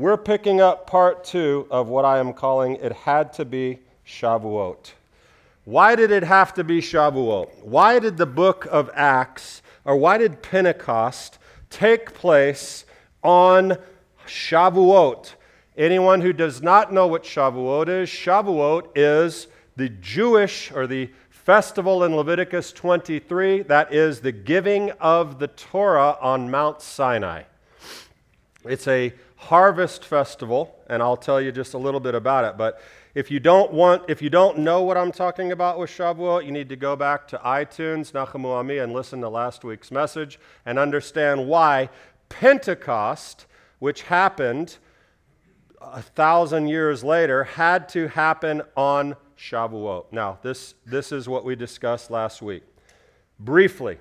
We're picking up part two of what I am calling It Had to Be Shavuot. Why did it have to be Shavuot? Why did the book of Acts, or why did Pentecost take place on Shavuot? Anyone who does not know what Shavuot is, Shavuot is the Jewish or the festival in Leviticus 23, that is the giving of the Torah on Mount Sinai. It's a harvest festival, and I'll tell you just a little bit about it. But if you don't want, if you don't know what I'm talking about with Shavuot, you need to go back to iTunes, Nachamu Ami, and listen to last week's message and understand why Pentecost, which happened a thousand years later, had to happen on Shavuot. Now, this, this is what we discussed last week. Briefly,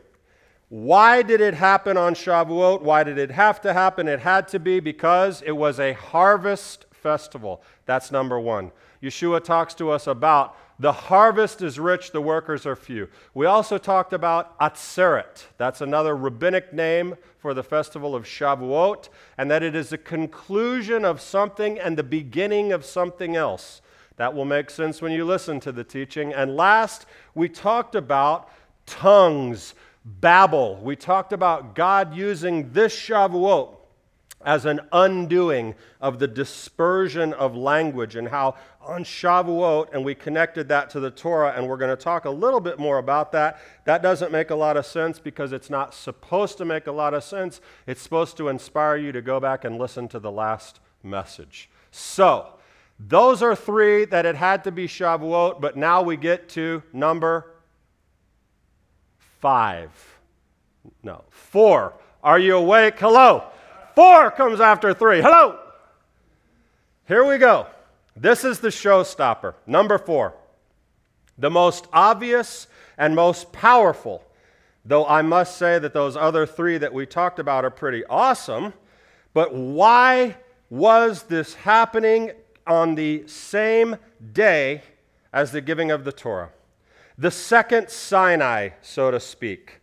why did it happen on Shavuot? Why did it have to happen? It had to be because it was a harvest festival. That's number one. Yeshua talks to us about the harvest is rich, the workers are few. We also talked about Atzeret. That's another rabbinic name for the festival of Shavuot, and that it is the conclusion of something and the beginning of something else. That will make sense when you listen to the teaching. And last, we talked about tongues Babel. We talked about God using this Shavuot as an undoing of the dispersion of language and how on Shavuot, and we connected that to the Torah, and we're going to talk a little bit more about that. That doesn't make a lot of sense because it's not supposed to make a lot of sense. It's supposed to inspire you to go back and listen to the last message. So, those are three that it had to be Shavuot, but now we get to number five. No, four. Are you awake? Hello. Four comes after three. Hello. Here we go. This is the showstopper. Number four. The most obvious and most powerful, though I must say that those other three that we talked about are pretty awesome. But why was this happening on the same day as the giving of the Torah? The second Sinai, so to speak.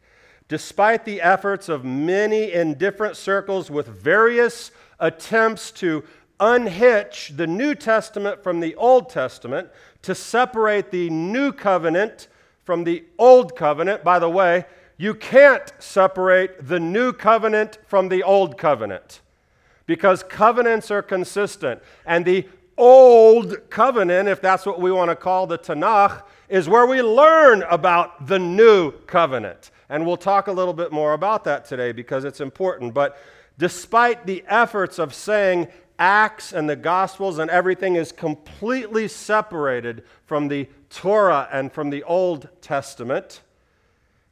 Despite the efforts of many in different circles with various attempts to unhitch the New Testament from the Old Testament, to separate the New Covenant from the Old Covenant, by the way, you can't separate the New Covenant from the Old Covenant because covenants are consistent. And the Old Covenant, if that's what we want to call the Tanakh, is where we learn about the new covenant. And we'll talk a little bit more about that today because it's important. But despite the efforts of saying Acts and the Gospels and everything is completely separated from the Torah and from the Old Testament,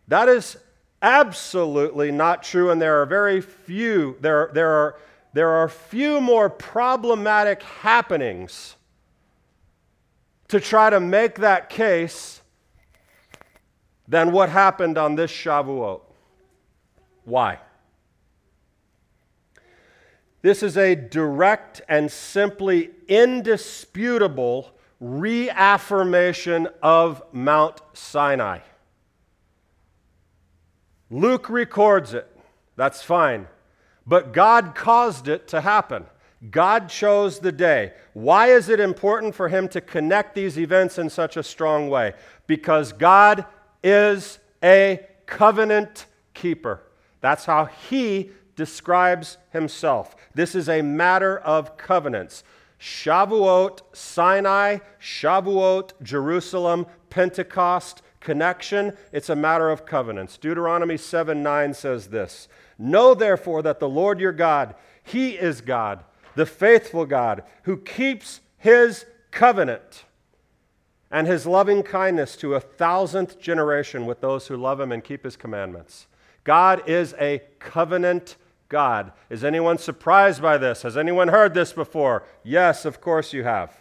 that is absolutely not true. And there are very few, there, there, are, there are few more problematic happenings to try to make that case than what happened on this Shavuot. Why? This is a direct and simply indisputable reaffirmation of Mount Sinai. Luke records it. That's fine. But God caused it to happen. God chose the day. Why is it important for him to connect these events in such a strong way? Because God is a covenant keeper. That's how he describes himself. This is a matter of covenants. Shavuot, Sinai, Shavuot, Jerusalem, Pentecost, connection, it's a matter of covenants. Deuteronomy 7 9 says this Know therefore that the Lord your God, He is God the faithful God who keeps his covenant and his loving kindness to a thousandth generation with those who love him and keep his commandments. God is a covenant God. Is anyone surprised by this? Has anyone heard this before? Yes, of course you have.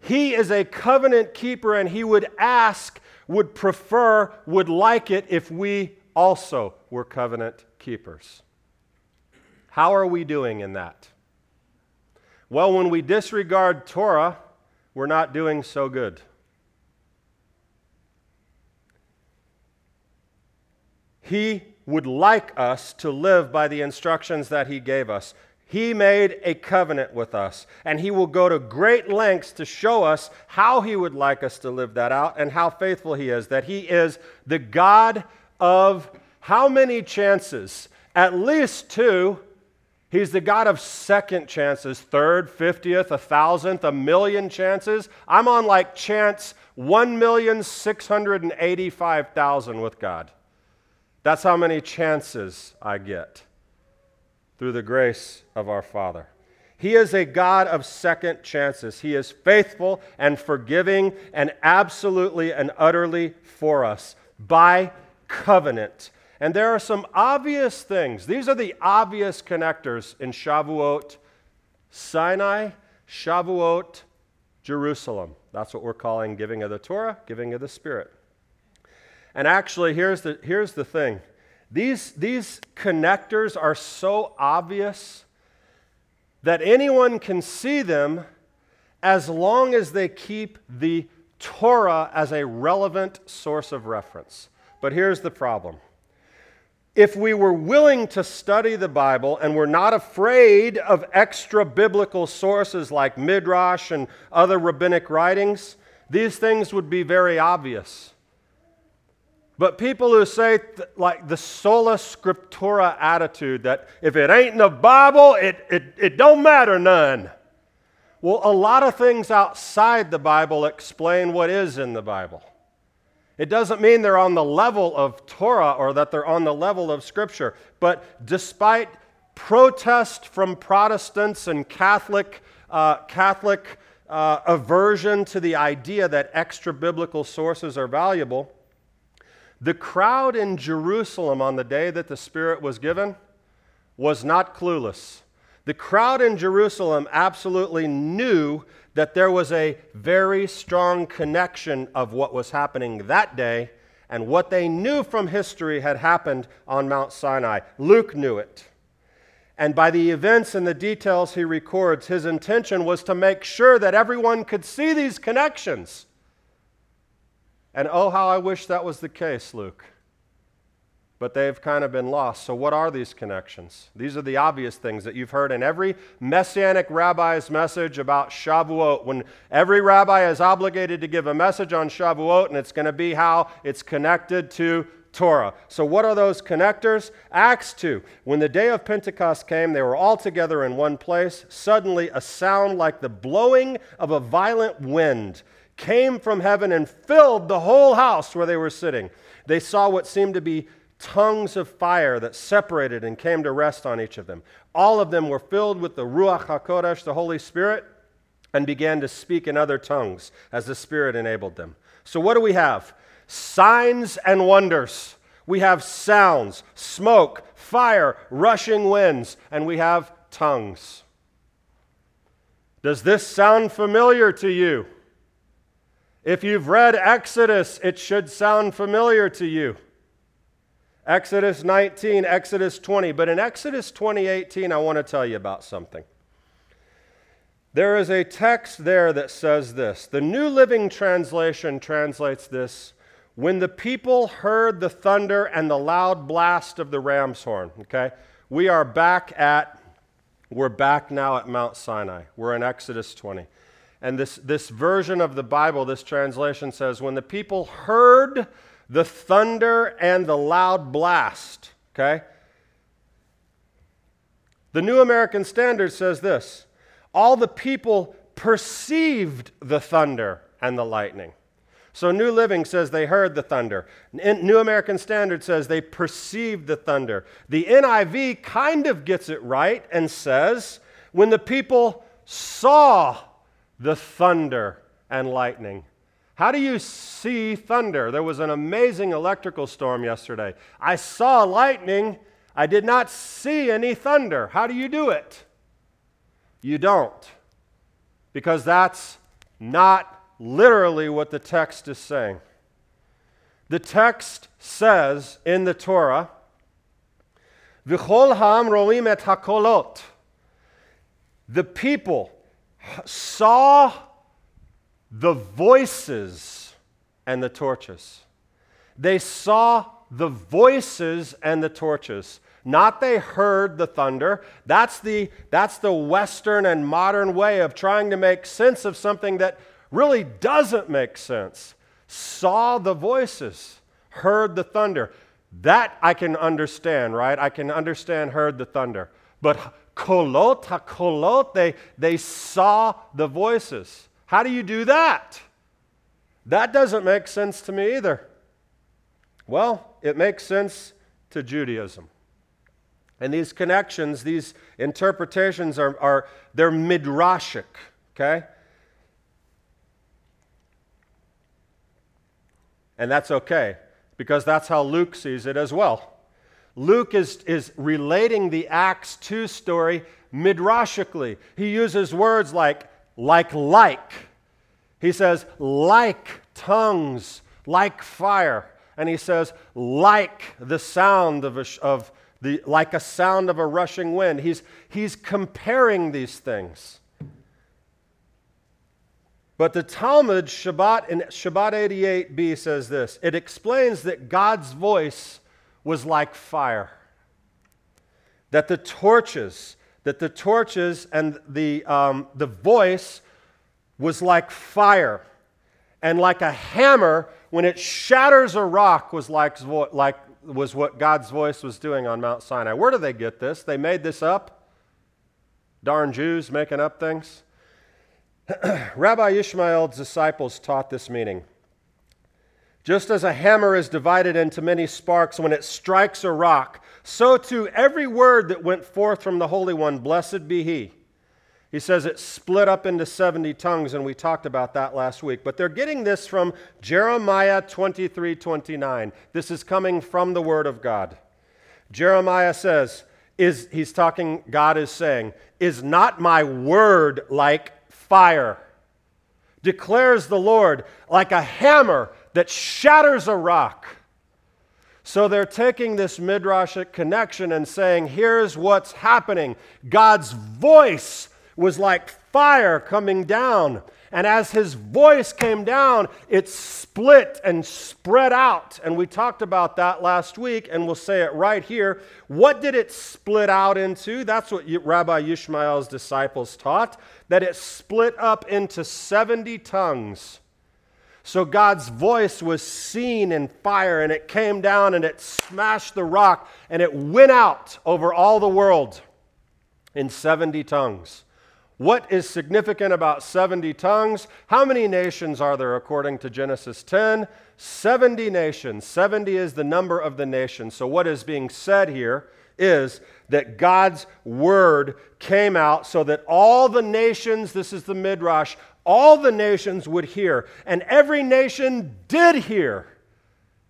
He is a covenant keeper, and he would ask, would prefer, would like it if we also were covenant keepers. How are we doing in that? Well, when we disregard Torah, we're not doing so good. He would like us to live by the instructions that He gave us. He made a covenant with us, and He will go to great lengths to show us how He would like us to live that out and how faithful He is. That He is the God of how many chances? At least two. He's the God of second chances, third, fiftieth, a thousandth, a million chances. I'm on like chance 1,685,000 with God. That's how many chances I get through the grace of our Father. He is a God of second chances. He is faithful and forgiving and absolutely and utterly for us by covenant. And there are some obvious things. These are the obvious connectors in Shavuot Sinai, Shavuot, Jerusalem. That's what we're calling giving of the Torah, giving of the Spirit. And actually, here's the, here's the thing these, these connectors are so obvious that anyone can see them as long as they keep the Torah as a relevant source of reference. But here's the problem. If we were willing to study the Bible and were not afraid of extra biblical sources like Midrash and other rabbinic writings, these things would be very obvious. But people who say, th- like the sola scriptura attitude, that if it ain't in the Bible, it, it, it don't matter none. Well, a lot of things outside the Bible explain what is in the Bible. It doesn't mean they're on the level of Torah or that they're on the level of Scripture. But despite protest from Protestants and Catholic, uh, Catholic uh, aversion to the idea that extra biblical sources are valuable, the crowd in Jerusalem on the day that the Spirit was given was not clueless. The crowd in Jerusalem absolutely knew that there was a very strong connection of what was happening that day and what they knew from history had happened on Mount Sinai. Luke knew it. And by the events and the details he records, his intention was to make sure that everyone could see these connections. And oh, how I wish that was the case, Luke. But they've kind of been lost. So, what are these connections? These are the obvious things that you've heard in every messianic rabbi's message about Shavuot. When every rabbi is obligated to give a message on Shavuot, and it's going to be how it's connected to Torah. So, what are those connectors? Acts 2. When the day of Pentecost came, they were all together in one place. Suddenly, a sound like the blowing of a violent wind came from heaven and filled the whole house where they were sitting. They saw what seemed to be tongues of fire that separated and came to rest on each of them. All of them were filled with the Ruach HaKodesh, the Holy Spirit, and began to speak in other tongues as the Spirit enabled them. So, what do we have? Signs and wonders. We have sounds, smoke, fire, rushing winds, and we have tongues. Does this sound familiar to you? If you've read Exodus, it should sound familiar to you. Exodus 19, Exodus 20. But in Exodus 20:18, I want to tell you about something. There is a text there that says this. The New Living Translation translates this when the people heard the thunder and the loud blast of the ram's horn. Okay? We are back at, we're back now at Mount Sinai. We're in Exodus 20. And this, this version of the Bible, this translation says, when the people heard the thunder and the loud blast, okay? The New American Standard says this all the people perceived the thunder and the lightning. So New Living says they heard the thunder. New American Standard says they perceived the thunder. The NIV kind of gets it right and says when the people saw the thunder and lightning. How do you see thunder? There was an amazing electrical storm yesterday. I saw lightning. I did not see any thunder. How do you do it? You don't. Because that's not literally what the text is saying. The text says in the Torah, V'chol ha'am roim et hakolot. The people saw the voices and the torches. They saw the voices and the torches. Not they heard the thunder. That's the, that's the Western and modern way of trying to make sense of something that really doesn't make sense. Saw the voices, heard the thunder. That I can understand, right? I can understand heard the thunder. But kolot, kolot, they, they saw the voices. How do you do that? That doesn't make sense to me either. Well, it makes sense to Judaism. And these connections, these interpretations are, are they're midrashic, okay? And that's okay, because that's how Luke sees it as well. Luke is, is relating the Acts 2 story midrashically. He uses words like, like, like. He says, like tongues, like fire. And he says, like the sound of, a, of the, like a sound of a rushing wind. He's, he's comparing these things. But the Talmud, Shabbat, in Shabbat 88b, says this it explains that God's voice was like fire. That the torches, that the torches and the, um, the voice was like fire. And like a hammer, when it shatters a rock, was like, like was what God's voice was doing on Mount Sinai. Where do they get this? They made this up? Darn Jews making up things? Rabbi Ishmael's disciples taught this meaning. Just as a hammer is divided into many sparks when it strikes a rock, so too every word that went forth from the Holy One, blessed be He. He says it split up into 70 tongues, and we talked about that last week. But they're getting this from Jeremiah 23 29. This is coming from the Word of God. Jeremiah says, is, he's talking, God is saying, is not my word like fire, declares the Lord, like a hammer that shatters a rock. So they're taking this midrashic connection and saying, here's what's happening. God's voice was like fire coming down. And as his voice came down, it split and spread out. And we talked about that last week, and we'll say it right here. What did it split out into? That's what Rabbi Ishmael's disciples taught that it split up into 70 tongues. So God's voice was seen in fire, and it came down and it smashed the rock, and it went out over all the world in 70 tongues. What is significant about 70 tongues? How many nations are there according to Genesis 10? 70 nations. 70 is the number of the nations. So, what is being said here is that God's word came out so that all the nations, this is the Midrash, all the nations would hear. And every nation did hear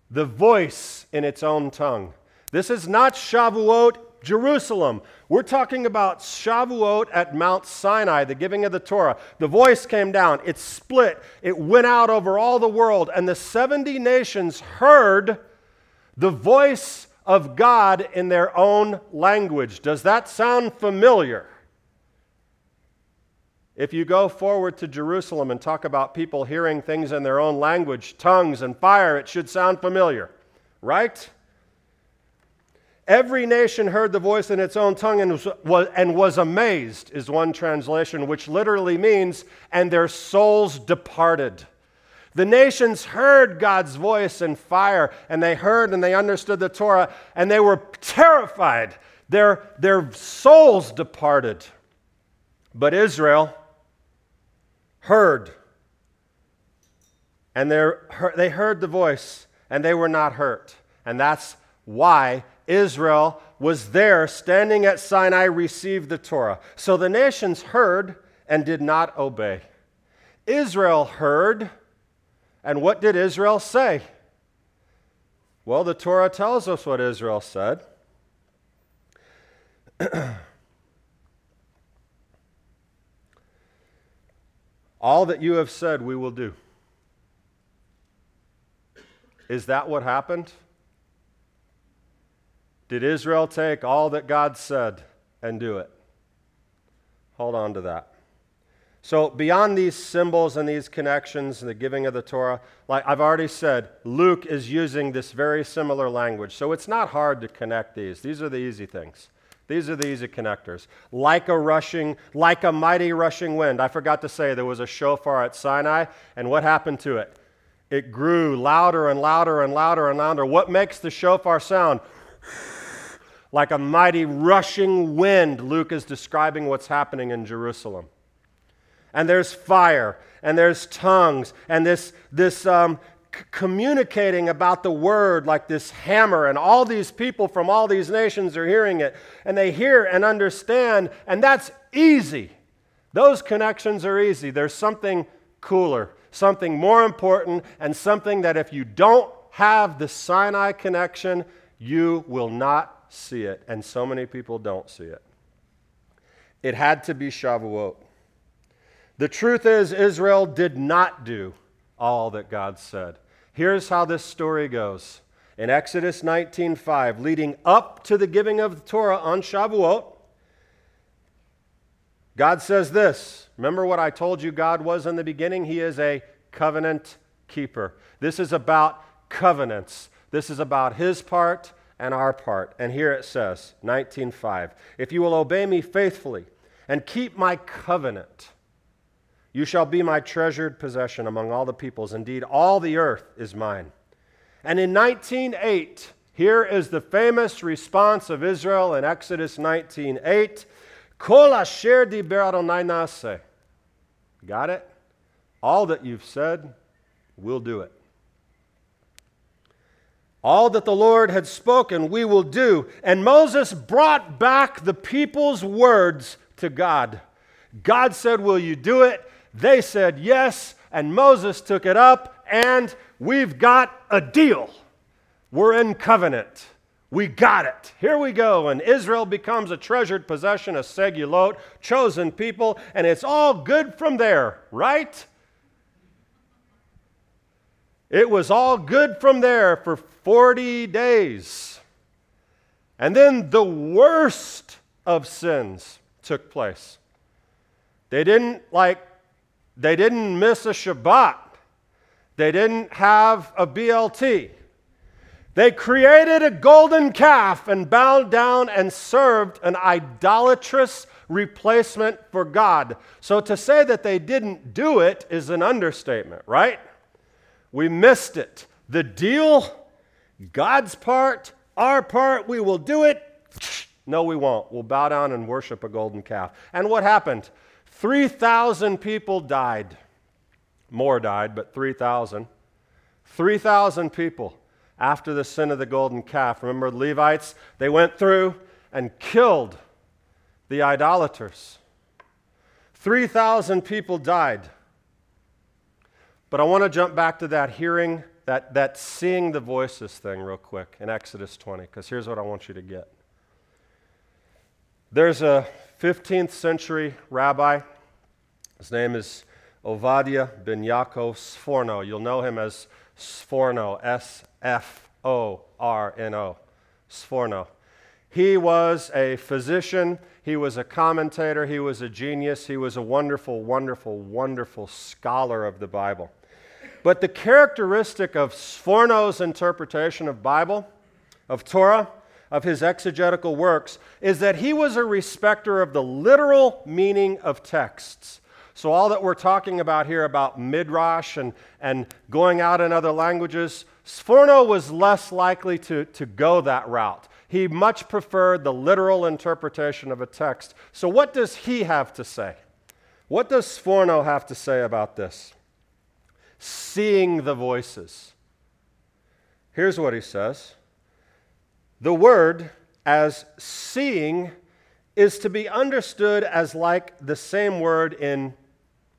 the voice in its own tongue. This is not Shavuot Jerusalem. We're talking about Shavuot at Mount Sinai, the giving of the Torah. The voice came down, it split, it went out over all the world, and the 70 nations heard the voice of God in their own language. Does that sound familiar? If you go forward to Jerusalem and talk about people hearing things in their own language, tongues and fire, it should sound familiar, right? Every nation heard the voice in its own tongue and was, and was amazed, is one translation, which literally means, and their souls departed. The nations heard God's voice in fire, and they heard and they understood the Torah, and they were terrified. Their, their souls departed. But Israel heard, and they heard the voice, and they were not hurt. And that's why Israel was there standing at Sinai, received the Torah. So the nations heard and did not obey. Israel heard, and what did Israel say? Well, the Torah tells us what Israel said. All that you have said, we will do. Is that what happened? Did Israel take all that God said and do it? Hold on to that. So, beyond these symbols and these connections and the giving of the Torah, like I've already said, Luke is using this very similar language. So, it's not hard to connect these. These are the easy things. These are the easy connectors. Like a rushing, like a mighty rushing wind. I forgot to say there was a shofar at Sinai, and what happened to it? It grew louder and louder and louder and louder. What makes the shofar sound? like a mighty rushing wind, Luke is describing what's happening in Jerusalem. And there's fire, and there's tongues, and this, this um, communicating about the word like this hammer, and all these people from all these nations are hearing it, and they hear and understand, and that's easy. Those connections are easy. There's something cooler, something more important, and something that if you don't have the Sinai connection, you will not see it, and so many people don't see it. It had to be Shavuot. The truth is, Israel did not do all that God said. Here's how this story goes. In Exodus 19:5, leading up to the giving of the Torah on Shavuot, God says this. Remember what I told you God was in the beginning? He is a covenant keeper. This is about covenants. This is about his part and our part. And here it says, 19:5, if you will obey me faithfully and keep my covenant, you shall be my treasured possession among all the peoples. Indeed, all the earth is mine. And in 19:8, here is the famous response of Israel in Exodus 19:8, Kol asher diber Adonai nase. Got it? All that you've said, we'll do it. All that the Lord had spoken, we will do. And Moses brought back the people's words to God. God said, Will you do it? They said, Yes. And Moses took it up, and we've got a deal. We're in covenant. We got it. Here we go. And Israel becomes a treasured possession, a segulot, chosen people, and it's all good from there, right? It was all good from there for 40 days. And then the worst of sins took place. They didn't like they didn't miss a Shabbat. They didn't have a BLT. They created a golden calf and bowed down and served an idolatrous replacement for God. So to say that they didn't do it is an understatement, right? We missed it. The deal, God's part, our part, we will do it. No, we won't. We'll bow down and worship a golden calf. And what happened? 3,000 people died. More died, but 3,000. 3,000 people after the sin of the golden calf. Remember, the Levites, they went through and killed the idolaters. 3,000 people died. But I want to jump back to that hearing, that, that seeing the voices thing, real quick in Exodus 20, because here's what I want you to get. There's a 15th century rabbi. His name is Ovadia ben Yaakov Sforno. You'll know him as Sforno, S F O R N O. Sforno. He was a physician, he was a commentator, he was a genius, he was a wonderful, wonderful, wonderful scholar of the Bible. But the characteristic of Sforno's interpretation of Bible, of Torah, of his exegetical works, is that he was a respecter of the literal meaning of texts. So, all that we're talking about here about midrash and, and going out in other languages, Sforno was less likely to, to go that route. He much preferred the literal interpretation of a text. So, what does he have to say? What does Sforno have to say about this? seeing the voices. Here's what he says The word as seeing is to be understood as like the same word in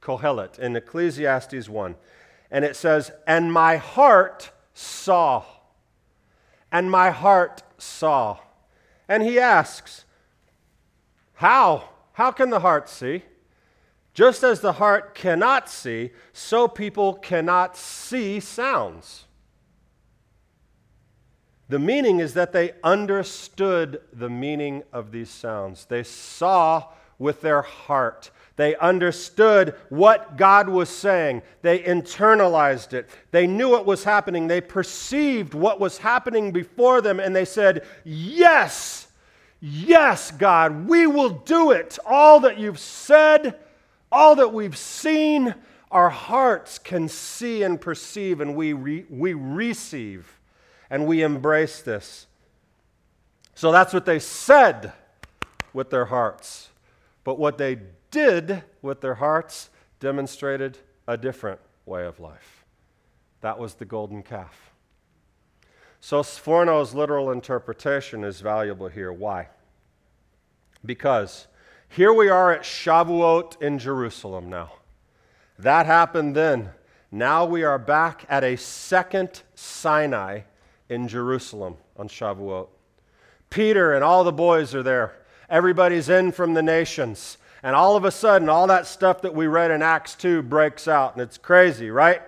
Kohelet, in Ecclesiastes 1. And it says, And my heart saw. And my heart saw. And he asks, How? How can the heart see? Just as the heart cannot see, so people cannot see sounds. The meaning is that they understood the meaning of these sounds. They saw with their heart. They understood what God was saying. They internalized it. They knew what was happening. They perceived what was happening before them, and they said, Yes, yes, God, we will do it. All that you've said, all that we've seen, our hearts can see and perceive, and we, re- we receive and we embrace this. So that's what they said with their hearts. But what they did with their hearts demonstrated a different way of life. That was the golden calf. So Sforno's literal interpretation is valuable here. Why? Because here we are at Shavuot in Jerusalem now. That happened then. Now we are back at a second Sinai in Jerusalem on Shavuot. Peter and all the boys are there. Everybody's in from the nations. And all of a sudden, all that stuff that we read in Acts 2 breaks out. And it's crazy, right?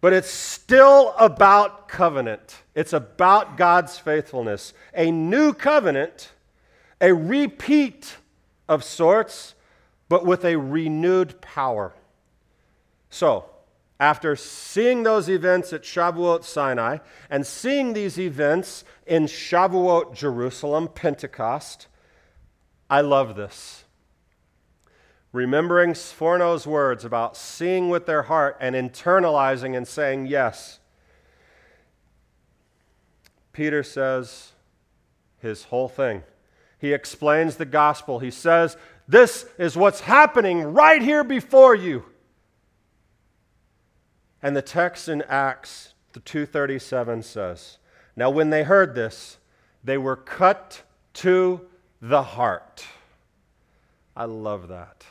But it's still about covenant. It's about God's faithfulness. A new covenant, a repeat of sorts, but with a renewed power. So, after seeing those events at Shavuot Sinai and seeing these events in Shavuot Jerusalem, Pentecost, I love this remembering Sforno's words about seeing with their heart and internalizing and saying yes. Peter says his whole thing. He explains the gospel. He says, This is what's happening right here before you. And the text in Acts the 237 says, Now when they heard this, they were cut to the heart. I love that.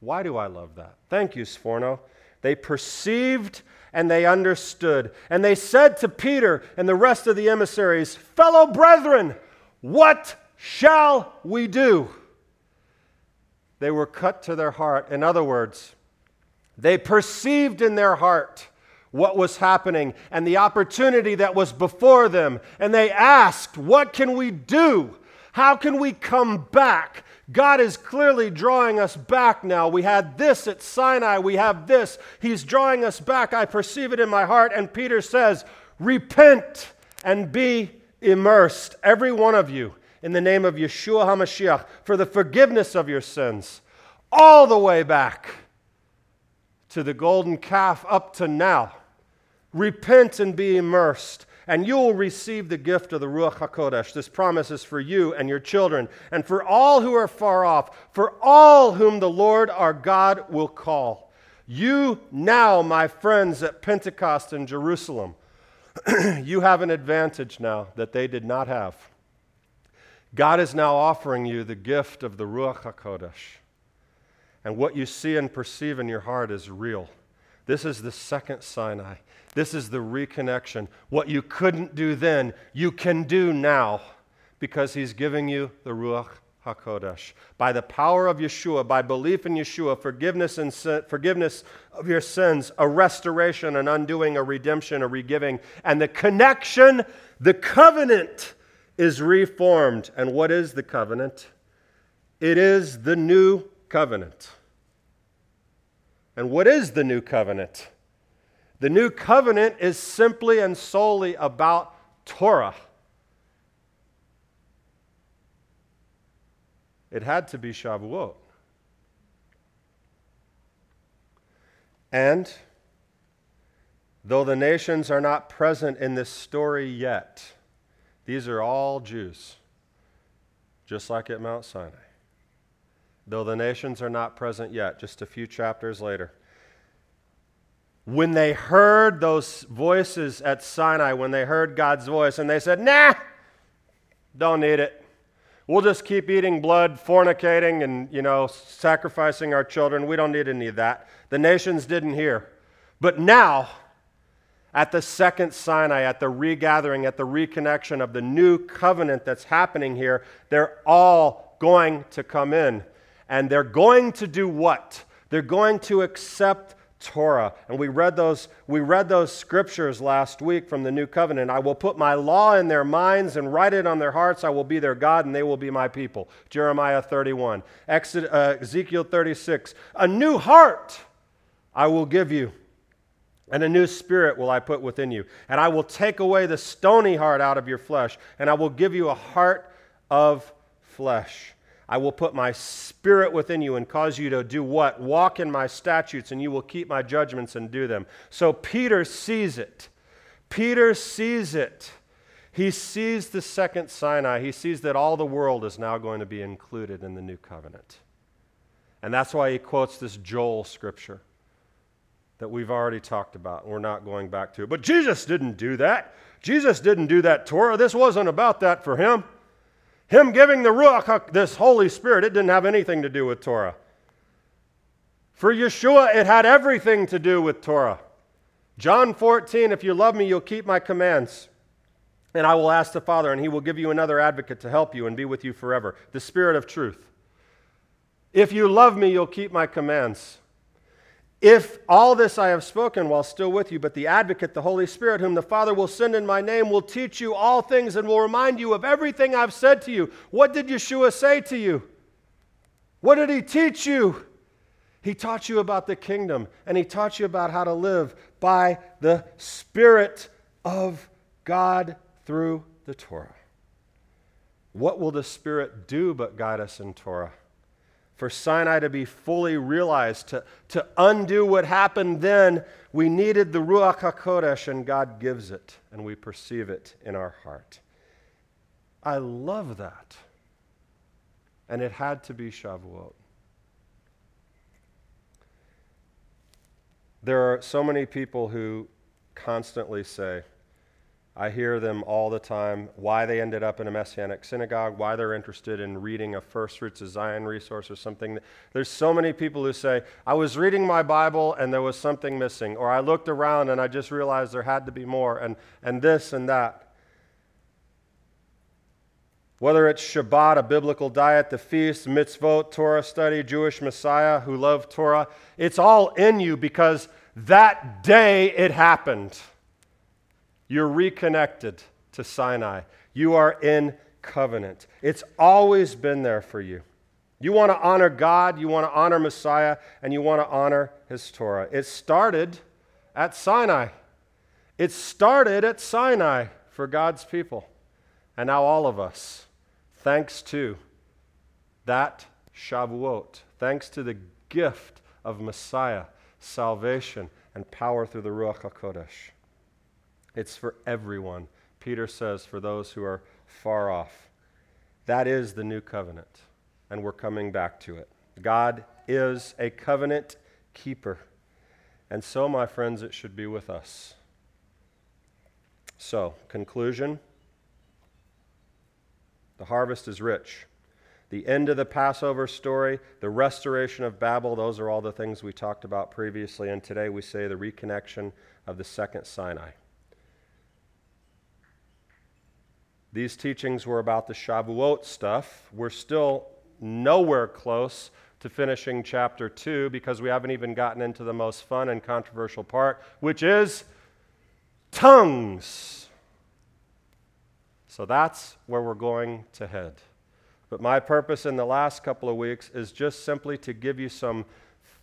Why do I love that? Thank you, Sforno. They perceived and they understood. And they said to Peter and the rest of the emissaries, Fellow brethren, what shall we do? They were cut to their heart. In other words, they perceived in their heart what was happening and the opportunity that was before them. And they asked, What can we do? How can we come back? God is clearly drawing us back now. We had this at Sinai, we have this. He's drawing us back. I perceive it in my heart. And Peter says, Repent and be immersed, every one of you, in the name of Yeshua HaMashiach, for the forgiveness of your sins, all the way back to the golden calf up to now. Repent and be immersed and you will receive the gift of the Ruach HaKodesh. This promise is for you and your children, and for all who are far off, for all whom the Lord our God will call. You now, my friends at Pentecost in Jerusalem, you have an advantage now that they did not have. God is now offering you the gift of the Ruach HaKodesh. And what you see and perceive in your heart is real. This is the second Sinai. This is the reconnection. What you couldn't do then, you can do now because he's giving you the Ruach HaKodesh. By the power of Yeshua, by belief in Yeshua, forgiveness, and sin, forgiveness of your sins, a restoration, an undoing, a redemption, a regiving, and the connection, the covenant is reformed. And what is the covenant? It is the new covenant. And what is the new covenant? The new covenant is simply and solely about Torah. It had to be Shavuot. And though the nations are not present in this story yet, these are all Jews, just like at Mount Sinai. Though the nations are not present yet, just a few chapters later when they heard those voices at Sinai, when they heard God's voice, and they said, Nah, don't need it. We'll just keep eating blood, fornicating, and, you know, sacrificing our children. We don't need any of that. The nations didn't hear. But now, at the second Sinai, at the regathering, at the reconnection of the new covenant that's happening here, they're all going to come in. And they're going to do what? They're going to accept Torah. And we read those we read those scriptures last week from the new covenant. I will put my law in their minds and write it on their hearts. I will be their God and they will be my people. Jeremiah 31. Exodus, uh, Ezekiel 36. A new heart I will give you. And a new spirit will I put within you. And I will take away the stony heart out of your flesh, and I will give you a heart of flesh. I will put my spirit within you and cause you to do what? Walk in my statutes, and you will keep my judgments and do them. So Peter sees it. Peter sees it. He sees the second Sinai. He sees that all the world is now going to be included in the new covenant. And that's why he quotes this Joel scripture that we've already talked about, we're not going back to. It. But Jesus didn't do that. Jesus didn't do that Torah. This wasn't about that for him. Him giving the Ruach, this Holy Spirit, it didn't have anything to do with Torah. For Yeshua, it had everything to do with Torah. John 14, if you love me, you'll keep my commands. And I will ask the Father, and he will give you another advocate to help you and be with you forever the Spirit of truth. If you love me, you'll keep my commands. If all this I have spoken while still with you, but the advocate, the Holy Spirit, whom the Father will send in my name, will teach you all things and will remind you of everything I've said to you. What did Yeshua say to you? What did he teach you? He taught you about the kingdom and he taught you about how to live by the Spirit of God through the Torah. What will the Spirit do but guide us in Torah? For Sinai to be fully realized, to, to undo what happened then, we needed the Ruach HaKodesh, and God gives it, and we perceive it in our heart. I love that. And it had to be Shavuot. There are so many people who constantly say, I hear them all the time why they ended up in a Messianic synagogue, why they're interested in reading a First Fruits of Zion resource or something. There's so many people who say, I was reading my Bible and there was something missing, or I looked around and I just realized there had to be more, and, and this and that. Whether it's Shabbat, a biblical diet, the feast, mitzvot, Torah study, Jewish Messiah who loved Torah, it's all in you because that day it happened. You're reconnected to Sinai. You are in covenant. It's always been there for you. You want to honor God, you want to honor Messiah, and you want to honor his Torah. It started at Sinai. It started at Sinai for God's people. And now all of us, thanks to that Shavuot, thanks to the gift of Messiah, salvation, and power through the Ruach HaKodesh. It's for everyone. Peter says, for those who are far off. That is the new covenant, and we're coming back to it. God is a covenant keeper. And so, my friends, it should be with us. So, conclusion the harvest is rich. The end of the Passover story, the restoration of Babel, those are all the things we talked about previously. And today we say the reconnection of the second Sinai. These teachings were about the Shavuot stuff. We're still nowhere close to finishing chapter 2 because we haven't even gotten into the most fun and controversial part, which is tongues. So that's where we're going to head. But my purpose in the last couple of weeks is just simply to give you some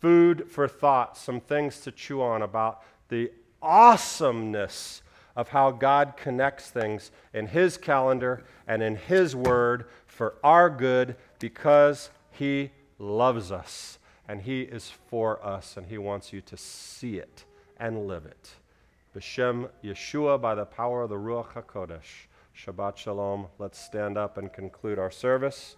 food for thought, some things to chew on about the awesomeness of how God connects things in His calendar and in His Word for our good because He loves us and He is for us and He wants you to see it and live it. B'Shem Yeshua, by the power of the Ruach HaKodesh. Shabbat Shalom. Let's stand up and conclude our service.